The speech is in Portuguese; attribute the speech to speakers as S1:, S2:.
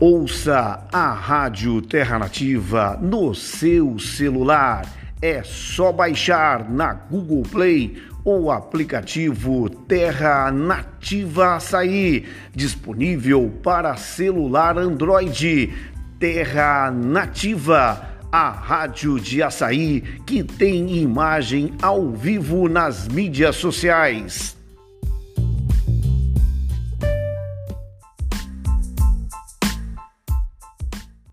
S1: Ouça a Rádio Terra Nativa no seu celular. É só baixar na Google Play o aplicativo Terra Nativa Açaí, disponível para celular Android. Terra Nativa, a rádio de açaí que tem imagem ao vivo nas mídias sociais.